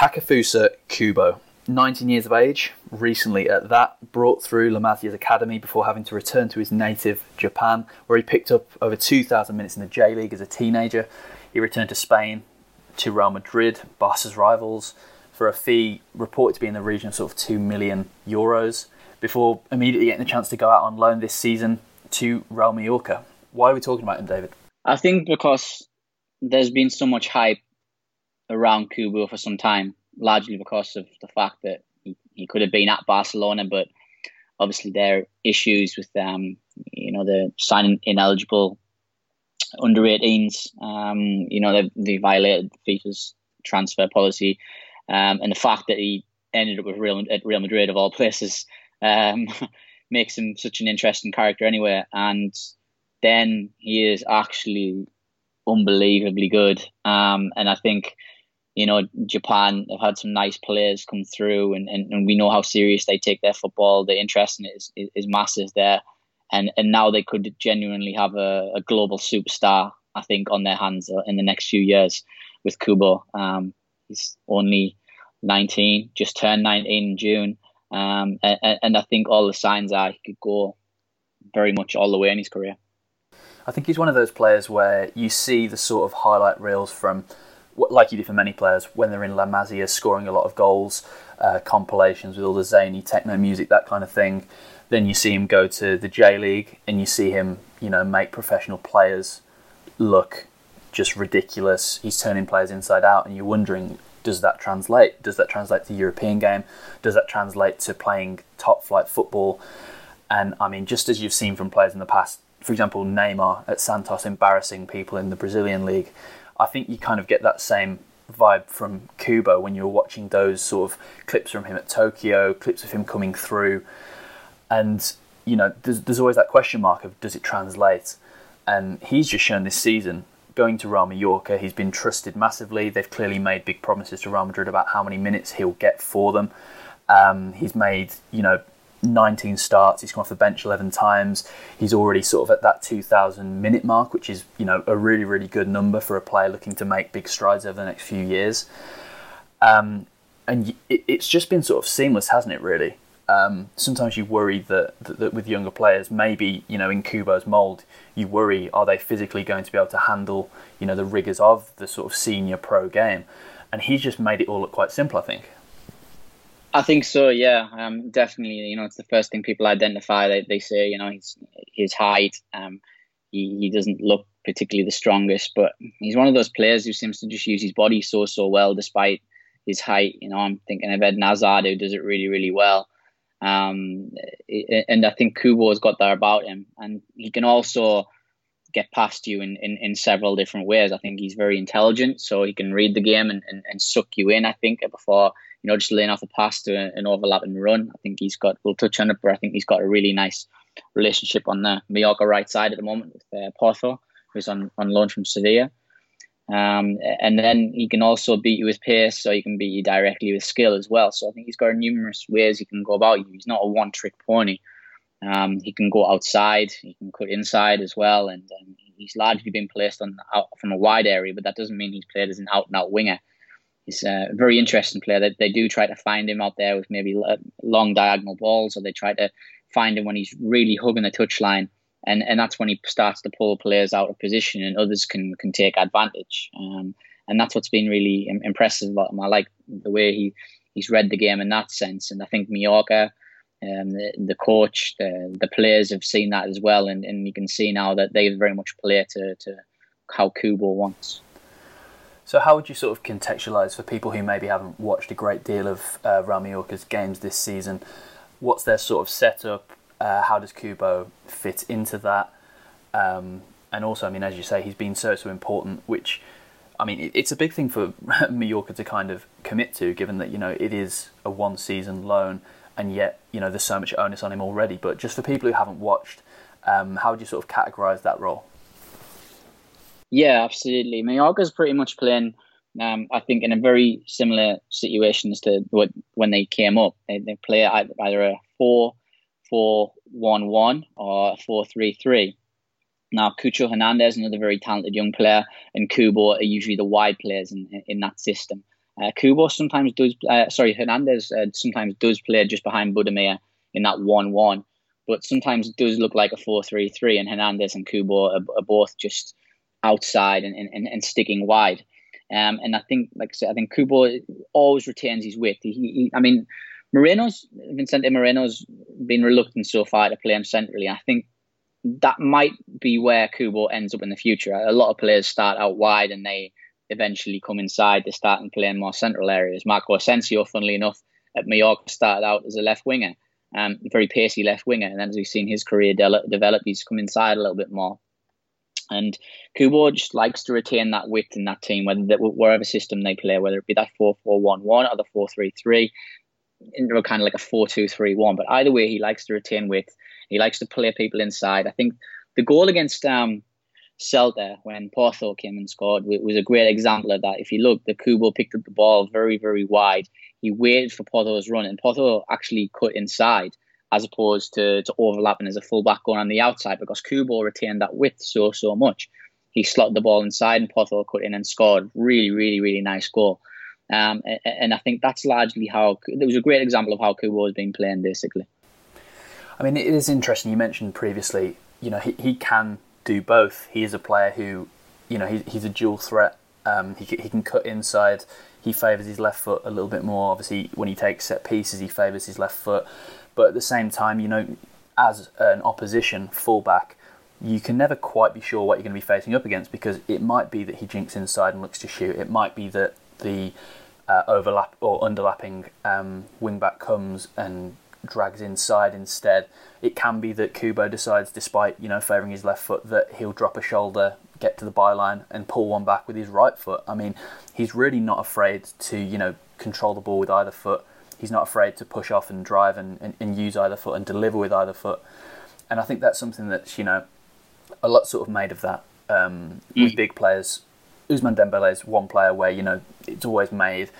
Takefusa Kubo, 19 years of age, recently at that, brought through La Masia's academy before having to return to his native Japan, where he picked up over 2,000 minutes in the J League as a teenager. He returned to Spain, to Real Madrid, Barca's rivals, for a fee reported to be in the region of sort of 2 million euros, before immediately getting the chance to go out on loan this season to Real Mallorca. Why are we talking about him, David? I think because there's been so much hype around Kubo for some time, largely because of the fact that he, he could have been at Barcelona, but obviously there are issues with um, you know the signing ineligible under 18s. Um, you know they, they violated FIFA's transfer policy, um, and the fact that he ended up with Real at Real Madrid of all places um, makes him such an interesting character anyway. And then he is actually unbelievably good. Um, and I think, you know, Japan have had some nice players come through, and, and, and we know how serious they take their football. The interest in it is, is, is massive there. And, and now they could genuinely have a, a global superstar, I think, on their hands uh, in the next few years with Kubo. Um, he's only 19, just turned 19 in June. Um, and, and I think all the signs are he could go very much all the way in his career. I think he's one of those players where you see the sort of highlight reels from, like you do for many players, when they're in La Masia scoring a lot of goals, uh, compilations with all the zany techno music, that kind of thing. Then you see him go to the J League and you see him, you know, make professional players look just ridiculous. He's turning players inside out, and you're wondering, does that translate? Does that translate to European game? Does that translate to playing top flight football? And I mean, just as you've seen from players in the past, for example, Neymar at Santos embarrassing people in the Brazilian league, I think you kind of get that same vibe from Kubo when you're watching those sort of clips from him at Tokyo, clips of him coming through, and you know, there's, there's always that question mark of does it translate? And he's just shown this season going to Real Mallorca, he's been trusted massively. They've clearly made big promises to Real Madrid about how many minutes he'll get for them. Um, he's made, you know, 19 starts. He's come off the bench 11 times. He's already sort of at that 2,000 minute mark, which is you know a really really good number for a player looking to make big strides over the next few years. Um, and it's just been sort of seamless, hasn't it? Really. Um, sometimes you worry that, that, that, with younger players, maybe you know in Kubo's mould, you worry are they physically going to be able to handle you know the rigors of the sort of senior pro game, and he's just made it all look quite simple. I think. I think so. Yeah, um, definitely. You know, it's the first thing people identify. They they say, you know, his his height. Um, he he doesn't look particularly the strongest, but he's one of those players who seems to just use his body so so well despite his height. You know, I'm thinking of Ed Hazard who does it really really well. Um, and I think Kubo has got that about him, and he can also get past you in, in, in several different ways. I think he's very intelligent, so he can read the game and, and, and suck you in. I think before you know, just laying off a pass to an overlapping run. I think he's got, we'll touch on it, but I think he's got a really nice relationship on the Mallorca right side at the moment with uh, Pozo, who's on, on loan from Sevilla. Um, and then he can also beat you with pace, so he can beat you directly with skill as well. So I think he's got numerous ways he can go about you. He's not a one trick pony. Um, he can go outside, he can cut inside as well, and um, he's largely been placed on out from a wide area, but that doesn't mean he's played as an out and out winger he's a very interesting player. They, they do try to find him out there with maybe long diagonal balls, or they try to find him when he's really hugging the touchline, and and that's when he starts to pull players out of position, and others can can take advantage. Um, and that's what's been really impressive about him. I like the way he he's read the game in that sense, and I think Mallorca. Um, the, the coach, the, the players have seen that as well, and, and you can see now that they very much play to, to how Kubo wants. So, how would you sort of contextualise for people who maybe haven't watched a great deal of uh, Real Mallorca's games this season? What's their sort of setup? Uh, how does Kubo fit into that? Um, and also, I mean, as you say, he's been so so important. Which, I mean, it's a big thing for Mallorca to kind of commit to, given that you know it is a one season loan, and yet you know there's so much onus on him already. But just for people who haven't watched, um, how would you sort of categorise that role? Yeah, absolutely. Mallorca's pretty much playing, um, I think, in a very similar situation as to what when they came up. They, they play either a 4 4 1 1 or 4 3 3. Now, Cucho Hernandez, another very talented young player, and Kubo are usually the wide players in, in that system. Uh, Kubo sometimes does, uh, sorry, Hernandez uh, sometimes does play just behind Budimir in that 1 1, but sometimes it does look like a 4 3 3, and Hernandez and Kubo are, are both just outside and, and, and sticking wide. Um, and I think, like I said, I think Kubo always retains his width. He, he, I mean, Moreno's Vicente Moreno's been reluctant so far to play him centrally. I think that might be where Kubo ends up in the future. A lot of players start out wide and they eventually come inside. They start and play in more central areas. Marco Asensio, funnily enough, at Mallorca started out as a left winger, um, very pacey left winger, and then as we've seen his career de- develop, he's come inside a little bit more. And Kubo just likes to retain that width in that team, whether that wherever system they play, whether it be that 4 4 1 1 or the 4 3 3, into kind of like a 4 2 3 1. But either way, he likes to retain width. He likes to play people inside. I think the goal against um, Celta when Pozo came and scored was a great example of that. If you look, the Kubo picked up the ball very, very wide. He waited for Pozo's run, and Pozo actually cut inside as opposed to, to overlapping as a fullback going on the outside because Kubo retained that width so, so much. He slotted the ball inside and Pozo cut in and scored. Really, really, really nice goal. Um, and, and, I think that's largely how it was a great example of how Kubo has been playing, basically. I mean, it is interesting. You mentioned previously, you know, he, he can do both. He is a player who, you know, he, he's a dual threat. Um, he, he can cut inside. He favours his left foot a little bit more. Obviously, when he takes set pieces, he favours his left foot. But at the same time, you know, as an opposition fullback, you can never quite be sure what you're going to be facing up against because it might be that he jinks inside and looks to shoot. It might be that the uh, overlap or underlapping um, wingback comes and drags inside instead. It can be that Kubo decides, despite you know favouring his left foot, that he'll drop a shoulder, get to the byline, and pull one back with his right foot. I mean, he's really not afraid to you know control the ball with either foot he's not afraid to push off and drive and, and, and use either foot and deliver with either foot. And I think that's something that's, you know, a lot sort of made of that um, mm. with big players. Ousmane Dembele is one player where, you know, it's always made,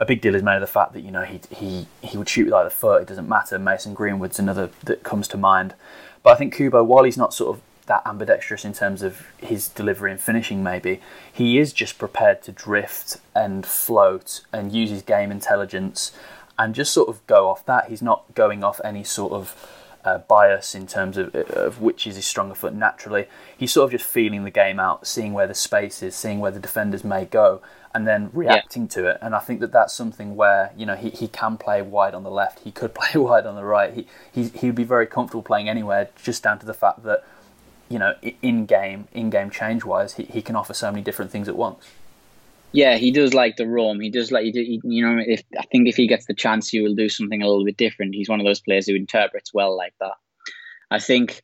a big deal is made of the fact that, you know, he, he, he would shoot with either foot, it doesn't matter. Mason Greenwood's another that comes to mind. But I think Kubo, while he's not sort of that ambidextrous in terms of his delivery and finishing, maybe, he is just prepared to drift and float and use his game intelligence and just sort of go off that. He's not going off any sort of uh, bias in terms of, of which is his stronger foot naturally. He's sort of just feeling the game out, seeing where the space is, seeing where the defenders may go, and then reacting yeah. to it. And I think that that's something where you know he, he can play wide on the left, he could play wide on the right. He he he'd be very comfortable playing anywhere, just down to the fact that you know in game, in game change wise, he, he can offer so many different things at once. Yeah, he does like the roam. He does like you know. If I think if he gets the chance, he will do something a little bit different. He's one of those players who interprets well like that. I think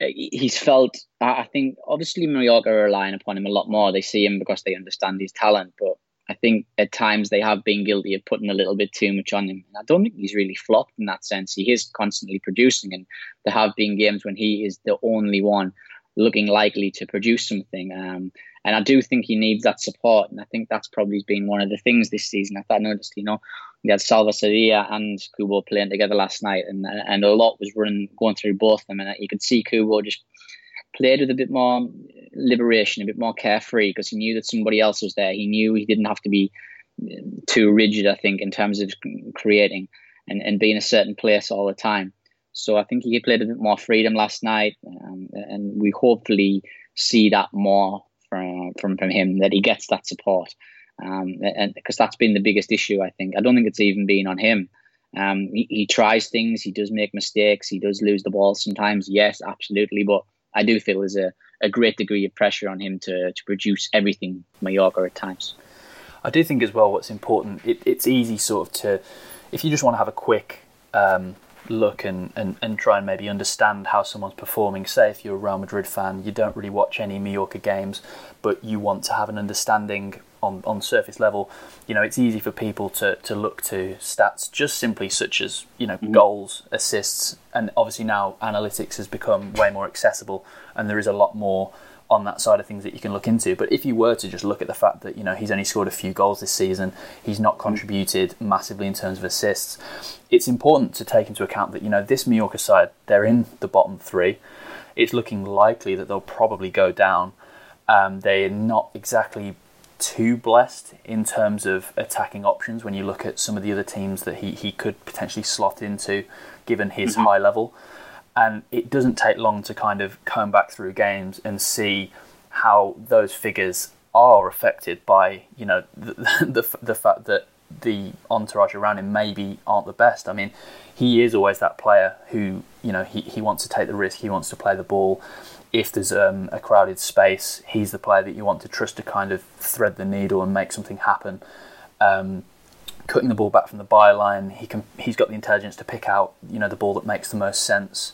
uh, he's felt. I think obviously Mallorca are relying upon him a lot more. They see him because they understand his talent, but I think at times they have been guilty of putting a little bit too much on him. And I don't think he's really flopped in that sense. He is constantly producing, and there have been games when he is the only one looking likely to produce something. Um, and I do think he needs that support. And I think that's probably been one of the things this season. I noticed, you know, we had Salva Sevilla and Kubo playing together last night, and and a lot was running going through both of them. And you could see Kubo just played with a bit more liberation, a bit more carefree, because he knew that somebody else was there. He knew he didn't have to be too rigid, I think, in terms of creating and, and being a certain place all the time. So I think he played a bit more freedom last night, um, and we hopefully see that more from from, from him that he gets that support, um, and because that's been the biggest issue. I think I don't think it's even been on him. Um, he, he tries things, he does make mistakes, he does lose the ball sometimes. Yes, absolutely, but I do feel there's a, a great degree of pressure on him to to produce everything Mallorca at times. I do think as well what's important. It, it's easy sort of to if you just want to have a quick um, look and, and, and try and maybe understand how someone's performing. Say, if you're a Real Madrid fan, you don't really watch any Mallorca games, but you want to have an understanding on, on surface level. You know, it's easy for people to, to look to stats just simply such as, you know, mm-hmm. goals, assists, and obviously now analytics has become way more accessible and there is a lot more on that side of things that you can look into. But if you were to just look at the fact that you know he's only scored a few goals this season, he's not contributed massively in terms of assists. It's important to take into account that you know this Mallorca side they're in the bottom three. It's looking likely that they'll probably go down. Um, they're not exactly too blessed in terms of attacking options when you look at some of the other teams that he, he could potentially slot into given his mm-hmm. high level. And it doesn't take long to kind of comb back through games and see how those figures are affected by you know the, the, the fact that the entourage around him maybe aren't the best. I mean, he is always that player who you know he, he wants to take the risk, he wants to play the ball. If there's um, a crowded space, he's the player that you want to trust to kind of thread the needle and make something happen. Um, cutting the ball back from the byline, he can he's got the intelligence to pick out you know the ball that makes the most sense.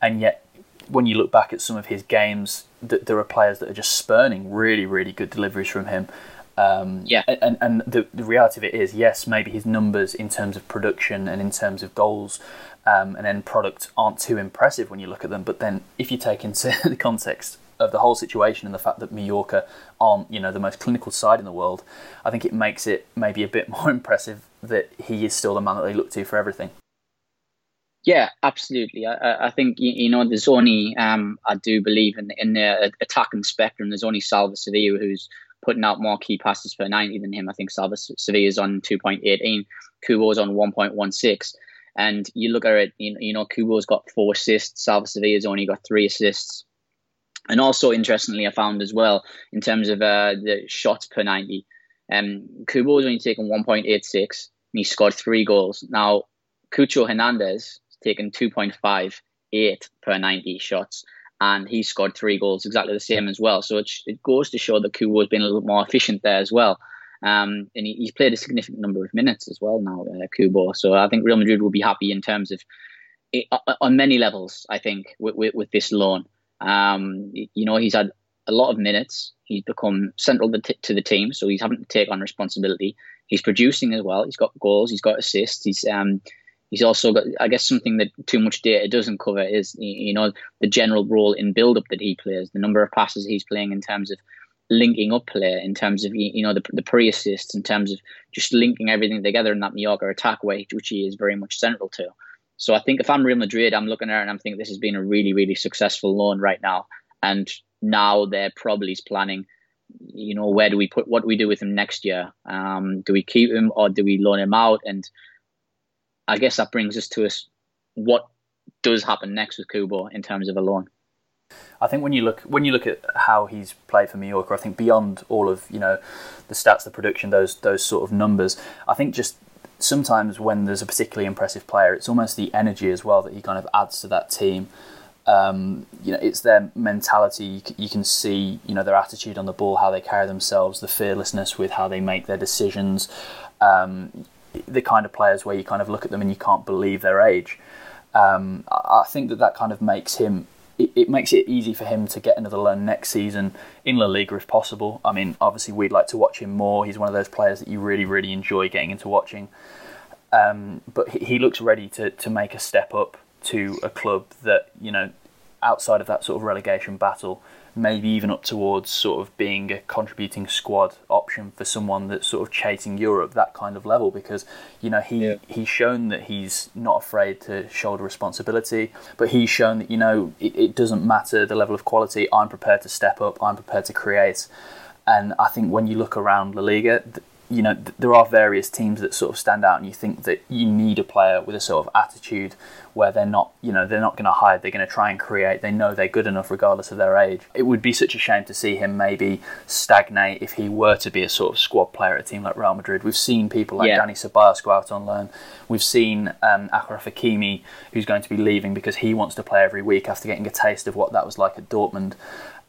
And yet, when you look back at some of his games, th- there are players that are just spurning really really good deliveries from him. Um, yeah. And, and the, the reality of it is, yes, maybe his numbers in terms of production and in terms of goals um, and end product aren't too impressive when you look at them. But then if you take into the context of the whole situation and the fact that Mallorca aren't, you know, the most clinical side in the world, I think it makes it maybe a bit more impressive that he is still the man that they look to for everything. Yeah, absolutely. I, I think you, know there's only um, I do believe in in the attacking spectrum. There's only Salva Sevilla who's putting out more key passes per 90 than him. I think Salva Sevilla is on 2.18, Kubo's on 1.16. And you look at it, you know, Kubo's got four assists, Salva Sevilla's only got three assists. And also, interestingly, I found as well, in terms of uh, the shots per 90, um, Kubo's only taken 1.86 and he scored three goals. Now, Cucho Hernandez has taken 2.58 per 90 shots and he scored three goals, exactly the same as well. So it, it goes to show that Kubo has been a little more efficient there as well. Um, and he, he's played a significant number of minutes as well now, uh, Kubo. So I think Real Madrid will be happy in terms of it, on many levels. I think with, with, with this loan, um, you know, he's had a lot of minutes. He's become central to, t- to the team, so he's having to take on responsibility. He's producing as well. He's got goals. He's got assists. He's um, He's also got, I guess, something that too much data doesn't cover is, you know, the general role in build-up that he plays, the number of passes he's playing in terms of linking up play, in terms of, you know, the, the pre-assists, in terms of just linking everything together in that Mallorca attack way, which he is very much central to. So I think if I'm Real Madrid, I'm looking at it and I'm thinking this has been a really, really successful loan right now. And now they're probably planning, you know, where do we put what do we do with him next year? Um, do we keep him or do we loan him out? And I guess that brings us to us what does happen next with Kubo in terms of a loan. I think when you look when you look at how he's played for Mallorca, I think beyond all of you know the stats, the production, those those sort of numbers, I think just sometimes when there's a particularly impressive player, it's almost the energy as well that he kind of adds to that team. Um, you know, it's their mentality. You, you, can see, you know, their attitude on the ball, how they carry themselves, the fearlessness with how they make their decisions. Um, the kind of players where you kind of look at them and you can't believe their age. Um, I think that that kind of makes him. It, it, makes it easy for him to get another loan next season in La Liga if possible. I mean, obviously we'd like to watch him more. He's one of those players that you really, really enjoy getting into watching. Um, but he, he looks ready to, to make a step up to a club that you know outside of that sort of relegation battle maybe even up towards sort of being a contributing squad option for someone that's sort of chasing Europe, that kind of level, because you know he yeah. he's shown that he's not afraid to shoulder responsibility, but he's shown that you know it, it doesn't matter the level of quality. I'm prepared to step up. I'm prepared to create. And I think when you look around La Liga, you know, th- there are various teams that sort of stand out, and you think that you need a player with a sort of attitude where they're not, you know, they're not going to hide. They're going to try and create. They know they're good enough regardless of their age. It would be such a shame to see him maybe stagnate if he were to be a sort of squad player at a team like Real Madrid. We've seen people like yeah. Dani Ceballos go out on loan. We've seen um, Achraf Hakimi, who's going to be leaving because he wants to play every week after getting a taste of what that was like at Dortmund.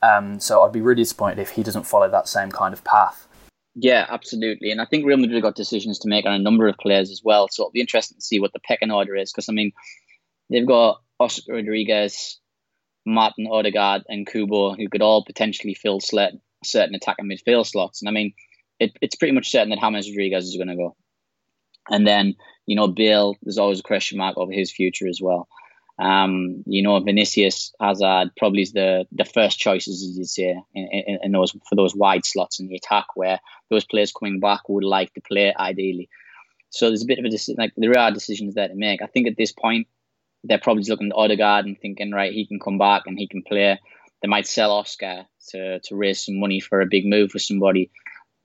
Um, so I'd be really disappointed if he doesn't follow that same kind of path. Yeah, absolutely. And I think Real Madrid got decisions to make on a number of players as well. So it'll be interesting to see what the pecking order is. Because, I mean, they've got Oscar Rodriguez, Martin Odegaard, and Kubo, who could all potentially fill certain attack attacking midfield slots. And I mean, it, it's pretty much certain that James Rodriguez is going to go. And then, you know, Bale, there's always a question mark over his future as well. Um, you know, Vinicius Hazard probably is the the first choices, as you say, in, in, in, those for those wide slots in the attack where those players coming back would like to play ideally. So there's a bit of a decision, like there are decisions there to make. I think at this point they're probably looking at Odegaard and thinking, right, he can come back and he can play. They might sell Oscar to to raise some money for a big move for somebody.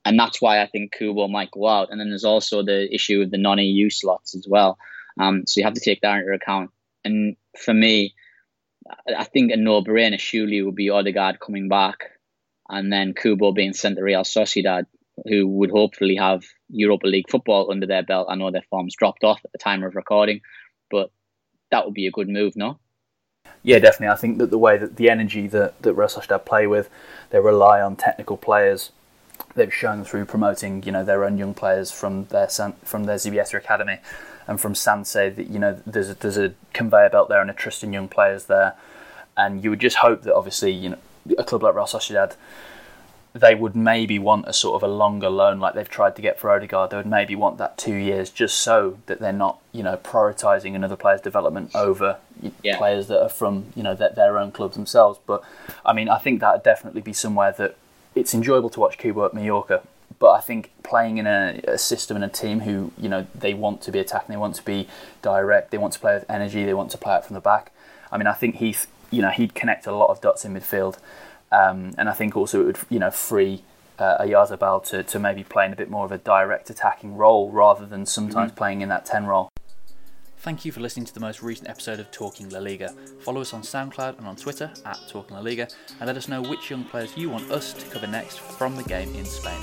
and that's why I think Kubo might go out. And then there's also the issue of the non-EU slots as well. Um, so you have to take that into account. And for me, I think a no-brainer surely would be Odegaard coming back, and then Kubo being sent to Real Sociedad, who would hopefully have Europa League football under their belt. I know their form's dropped off at the time of recording, but that would be a good move, no? Yeah, definitely. I think that the way that the energy that, that Real Sociedad play with, they rely on technical players they've shown through promoting you know their own young players from their from their Zubieta academy and from Sanse that you know there's a, there's a conveyor belt there and a trust in young players there. And you would just hope that obviously you know a club like Real Sociedad they would maybe want a sort of a longer loan like they've tried to get for Odegaard. They would maybe want that two years just so that they're not you know prioritising another player's development over yeah. players that are from you know their, their own clubs themselves. But I mean I think that would definitely be somewhere that it's enjoyable to watch Kubo at Mallorca, but I think playing in a, a, system and a team who you know they want to be attacking, they want to be direct, they want to play with energy, they want to play out from the back. I mean, I think he, you know, he'd connect a lot of dots in midfield, um, and I think also it would you know free uh, Oyarzabal to to maybe play in a bit more of a direct attacking role rather than sometimes mm-hmm. playing in that ten role. Thank you for listening to the most recent episode of Talking La Liga. Follow us on SoundCloud and on Twitter at Talking La Liga and let us know which young players you want us to cover next from the game in Spain.